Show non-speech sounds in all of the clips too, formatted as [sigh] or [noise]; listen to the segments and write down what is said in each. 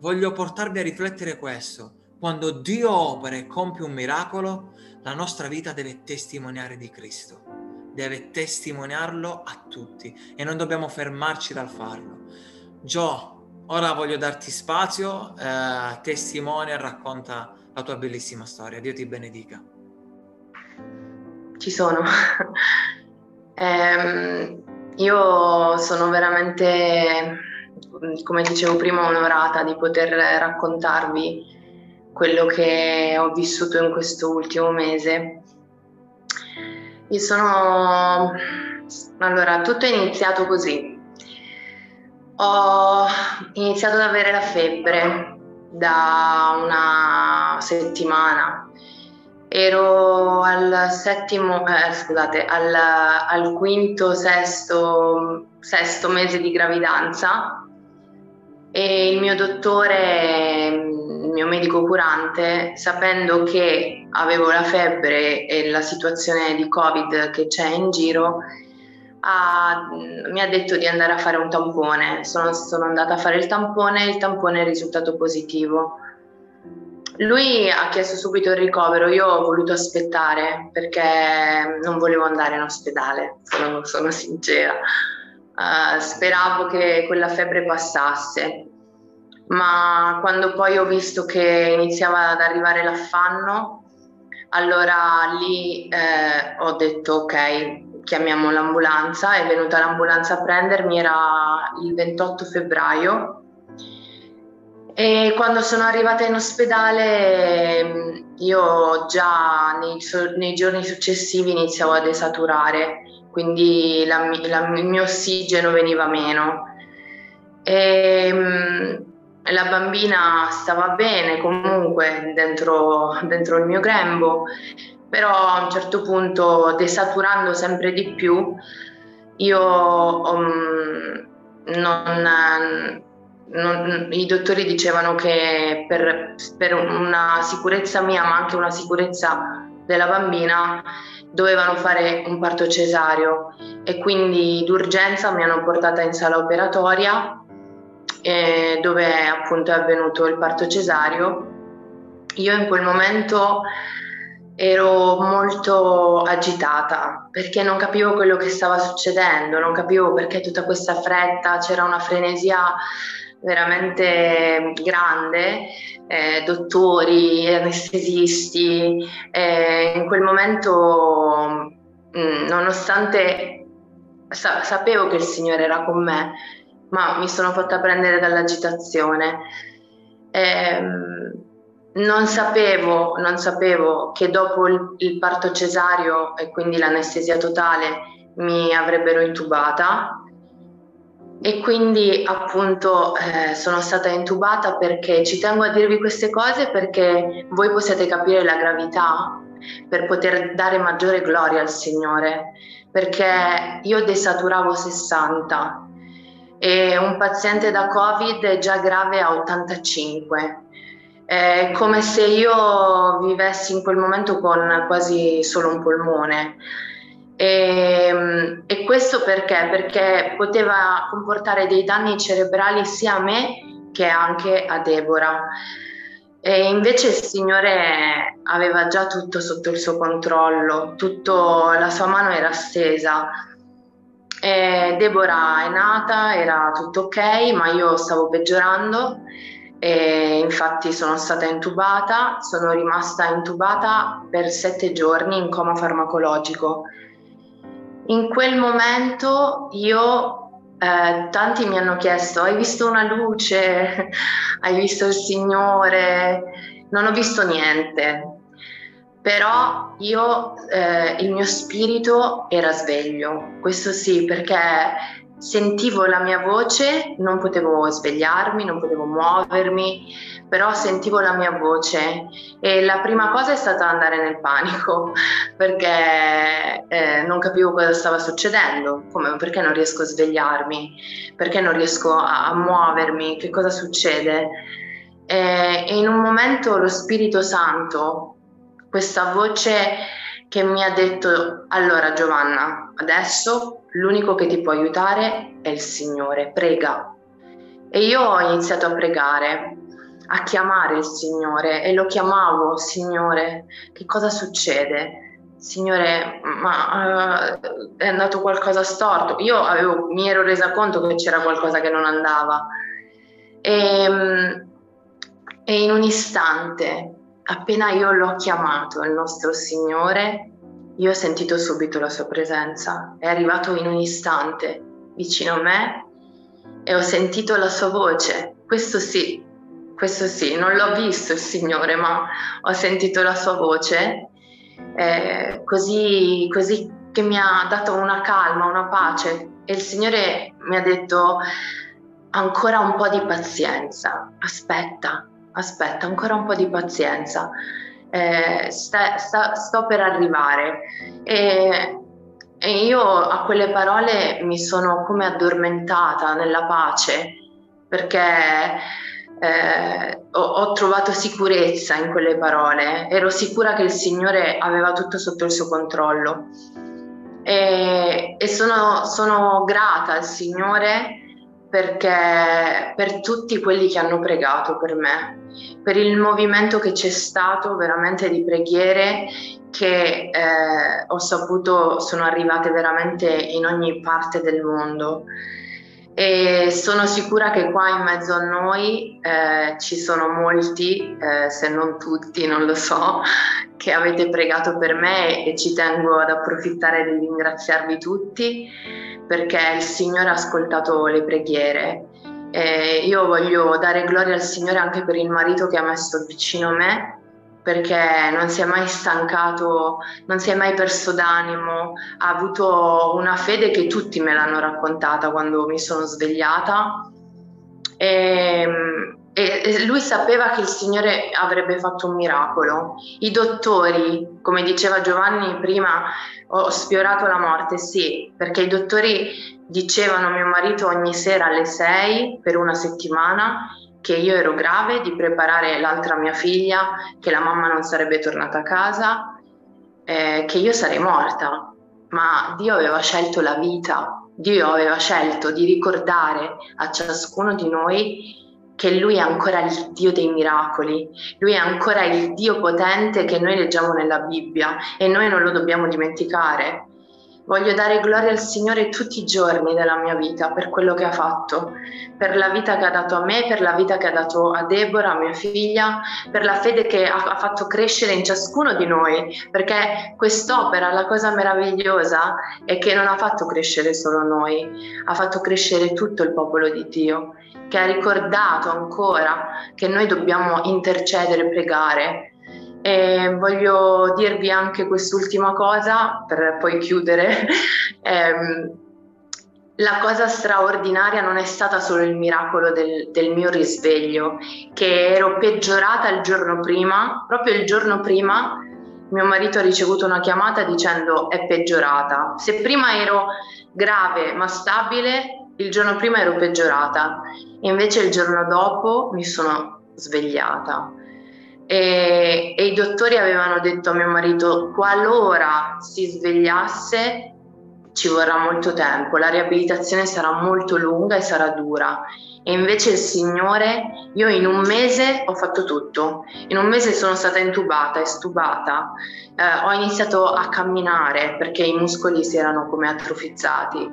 Voglio portarvi a riflettere questo. Quando Dio opera e compie un miracolo, la nostra vita deve testimoniare di Cristo, deve testimoniarlo a tutti e non dobbiamo fermarci dal farlo. Gio, ora voglio darti spazio, eh, testimone e racconta la tua bellissima storia. Dio ti benedica. Ci sono. [laughs] eh, io sono veramente, come dicevo prima, onorata di poter raccontarvi quello che ho vissuto in questo ultimo mese. Io sono... Allora, tutto è iniziato così. Ho iniziato ad avere la febbre da una settimana. Ero al settimo, eh, scusate, al, al quinto, sesto, sesto mese di gravidanza e il mio dottore il mio medico curante, sapendo che avevo la febbre e la situazione di Covid che c'è in giro, ha, mi ha detto di andare a fare un tampone. Sono, sono andata a fare il tampone e il tampone è risultato positivo. Lui ha chiesto subito il ricovero, io ho voluto aspettare perché non volevo andare in ospedale, sono, sono sincera. Uh, speravo che quella febbre passasse ma quando poi ho visto che iniziava ad arrivare l'affanno, allora lì eh, ho detto ok, chiamiamo l'ambulanza, è venuta l'ambulanza a prendermi, era il 28 febbraio e quando sono arrivata in ospedale io già nei, nei giorni successivi iniziavo a desaturare, quindi la, la, il mio ossigeno veniva meno. E, la bambina stava bene comunque dentro, dentro il mio grembo, però a un certo punto, desaturando sempre di più, io um, non, non, i dottori dicevano che per, per, una sicurezza mia, ma anche una sicurezza della bambina, dovevano fare un parto cesareo e quindi d'urgenza mi hanno portata in sala operatoria eh, dove appunto è avvenuto il parto cesareo. Io in quel momento ero molto agitata perché non capivo quello che stava succedendo, non capivo perché tutta questa fretta, c'era una frenesia veramente grande, eh, dottori, anestesisti. Eh, in quel momento, mh, mm, nonostante sa- sapevo che il Signore era con me, ma mi sono fatta prendere dall'agitazione. Eh, non, sapevo, non sapevo che dopo il, il parto cesareo e quindi l'anestesia totale mi avrebbero intubata e quindi appunto eh, sono stata intubata perché ci tengo a dirvi queste cose perché voi possiate capire la gravità per poter dare maggiore gloria al Signore perché io desaturavo 60 e un paziente da Covid è già grave a 85. È come se io vivessi in quel momento con quasi solo un polmone. E, e questo perché? Perché poteva comportare dei danni cerebrali sia a me che anche a Deborah. E invece il Signore aveva già tutto sotto il suo controllo, tutto, la sua mano era stesa e Deborah è nata, era tutto ok, ma io stavo peggiorando e infatti sono stata intubata, sono rimasta intubata per sette giorni in coma farmacologico. In quel momento io, eh, tanti mi hanno chiesto, hai visto una luce? [laughs] Hai visto il Signore? Non ho visto niente, però io, eh, il mio spirito era sveglio, questo sì, perché sentivo la mia voce, non potevo svegliarmi, non potevo muovermi, però sentivo la mia voce e la prima cosa è stata andare nel panico [laughs] perché eh, non capivo cosa stava succedendo, come, perché non riesco a svegliarmi, perché non riesco a, a muovermi, che cosa succede. E, e in un momento lo Spirito Santo questa voce che mi ha detto allora Giovanna, adesso l'unico che ti può aiutare è il Signore, prega. E io ho iniziato a pregare, a chiamare il Signore e lo chiamavo, Signore, che cosa succede? Signore, ma uh, è andato qualcosa storto. Io avevo, mi ero resa conto che c'era qualcosa che non andava. E, ehm, e in un istante, appena io l'ho chiamato, il nostro Signore, io ho sentito subito la sua presenza. È arrivato in un istante vicino a me e ho sentito la sua voce. Questo sì, questo sì, non l'ho visto il Signore, ma ho sentito la sua voce eh, così, così che mi ha dato una calma, una pace e il Signore mi ha detto ancora un po' di pazienza, aspetta, aspetta, ancora un po' di pazienza, eh, sta, sta, sto per arrivare. E, e io a quelle parole mi sono come addormentata nella pace perché eh, ho, ho, trovato sicurezza in quelle parole, ero sicura che il Signore aveva tutto sotto il suo controllo. E, e sono, sono, grata al Signore perché per tutti quelli che hanno pregato per me, per il movimento che c'è stato veramente di preghiere che eh, ho saputo sono arrivate veramente in ogni parte del mondo. E sono sicura che qua in mezzo a noi eh, ci sono molti, eh, se non tutti, non lo so, che avete pregato per me e ci tengo ad approfittare di ringraziarvi tutti perché il Signore ha ascoltato le preghiere. E io voglio dare gloria al Signore anche per il marito che ha messo vicino a me perché non si è mai stancato, non si è mai perso d'animo, ha avuto una fede che tutti me l'hanno raccontata quando mi sono svegliata e, e, lui sapeva che il Signore avrebbe fatto un miracolo. I dottori, come diceva Giovanni prima, ho sfiorato la morte, sì, perché i dottori dicevano a mio marito ogni sera alle 6 per una settimana che io ero grave, di preparare l'altra mia figlia, che la mamma non sarebbe tornata a casa, eh, che io sarei morta. Ma Dio aveva scelto la vita, Dio aveva scelto di ricordare a ciascuno di noi che Lui è ancora il Dio dei miracoli, Lui è ancora il Dio potente che noi leggiamo nella Bibbia e noi non lo dobbiamo dimenticare. Voglio dare gloria al Signore tutti i giorni della mia vita per quello che ha fatto, per la vita che ha dato a me, per la vita che ha dato a Deborah, mia figlia, per la fede che ha fatto crescere in ciascuno di noi, perché quest'opera, la cosa meravigliosa è che non ha fatto crescere solo noi, ha fatto crescere tutto il popolo di Dio, che ha ricordato ancora che noi dobbiamo intercedere, pregare, e voglio dirvi anche quest'ultima cosa per poi chiudere. [laughs] eh, la cosa straordinaria non è stata solo il miracolo del, del, mio risveglio, che ero peggiorata il giorno prima, proprio il giorno prima mio marito ha ricevuto una chiamata dicendo è peggiorata. Se prima ero grave ma stabile, il giorno prima ero peggiorata, invece il giorno dopo mi sono svegliata e, e i dottori avevano detto a mio marito qualora si svegliasse ci vorrà molto tempo, la riabilitazione sarà molto lunga e sarà dura. E invece il Signore, io in un mese ho fatto tutto. In un mese sono stata intubata, estubata, eh, ho iniziato a camminare perché i muscoli si erano come atrofizzati.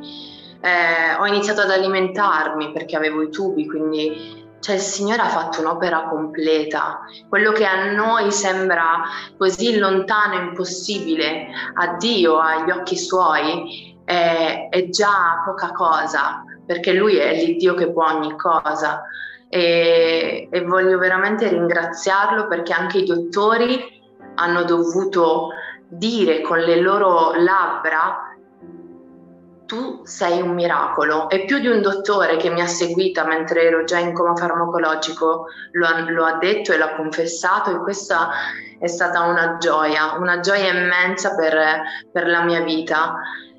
Eh, ho iniziato ad alimentarmi perché avevo i tubi, quindi cioè il Signore ha fatto un'opera completa, quello che a noi sembra così lontano e impossibile, a Dio, agli occhi suoi, è, è già poca cosa, perché Lui è il Dio che può ogni cosa. E, e voglio veramente ringraziarlo perché anche i dottori hanno dovuto dire con le loro labbra tu sei un miracolo. E più di un dottore che mi ha seguita mentre ero già in coma farmacologico lo ha, lo ha detto e l'ha confessato e questa è stata una gioia, una gioia immensa per, per la mia vita.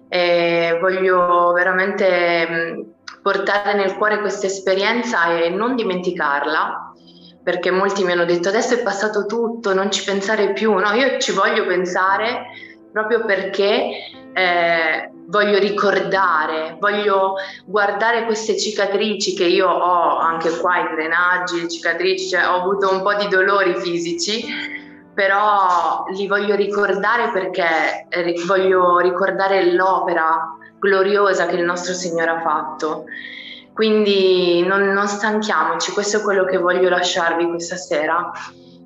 E voglio veramente portare nel cuore questa esperienza e non dimenticarla perché molti mi hanno detto adesso è passato tutto, non ci pensare più, no, io ci voglio pensare proprio perché eh, voglio ricordare, voglio guardare queste cicatrici che io ho anche qua, i drenaggi, cicatrici, cioè ho avuto un po' di dolori fisici, però li voglio ricordare perché voglio ricordare l'opera gloriosa che il nostro Signore ha fatto. Quindi non, non stanchiamoci, questo è quello che voglio lasciarvi questa sera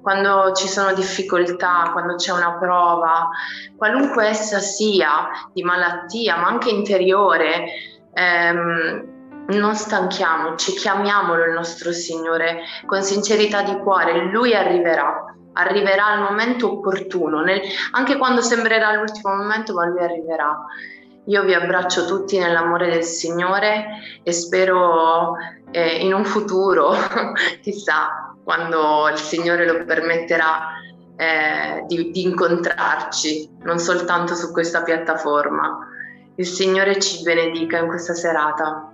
quando ci sono difficoltà, quando c'è una prova, qualunque essa sia, di malattia, ma anche interiore, ehm, non stanchiamoci, chiamiamolo il nostro Signore con sincerità di cuore, Lui arriverà, arriverà al momento opportuno, nel, anche quando sembrerà l'ultimo momento, ma Lui arriverà. Io vi abbraccio tutti nell'amore del Signore e spero eh, in un futuro, [laughs] chissà, quando il Signore lo permetterà eh, di, di incontrarci, non soltanto su questa piattaforma. Il Signore ci benedica in questa serata.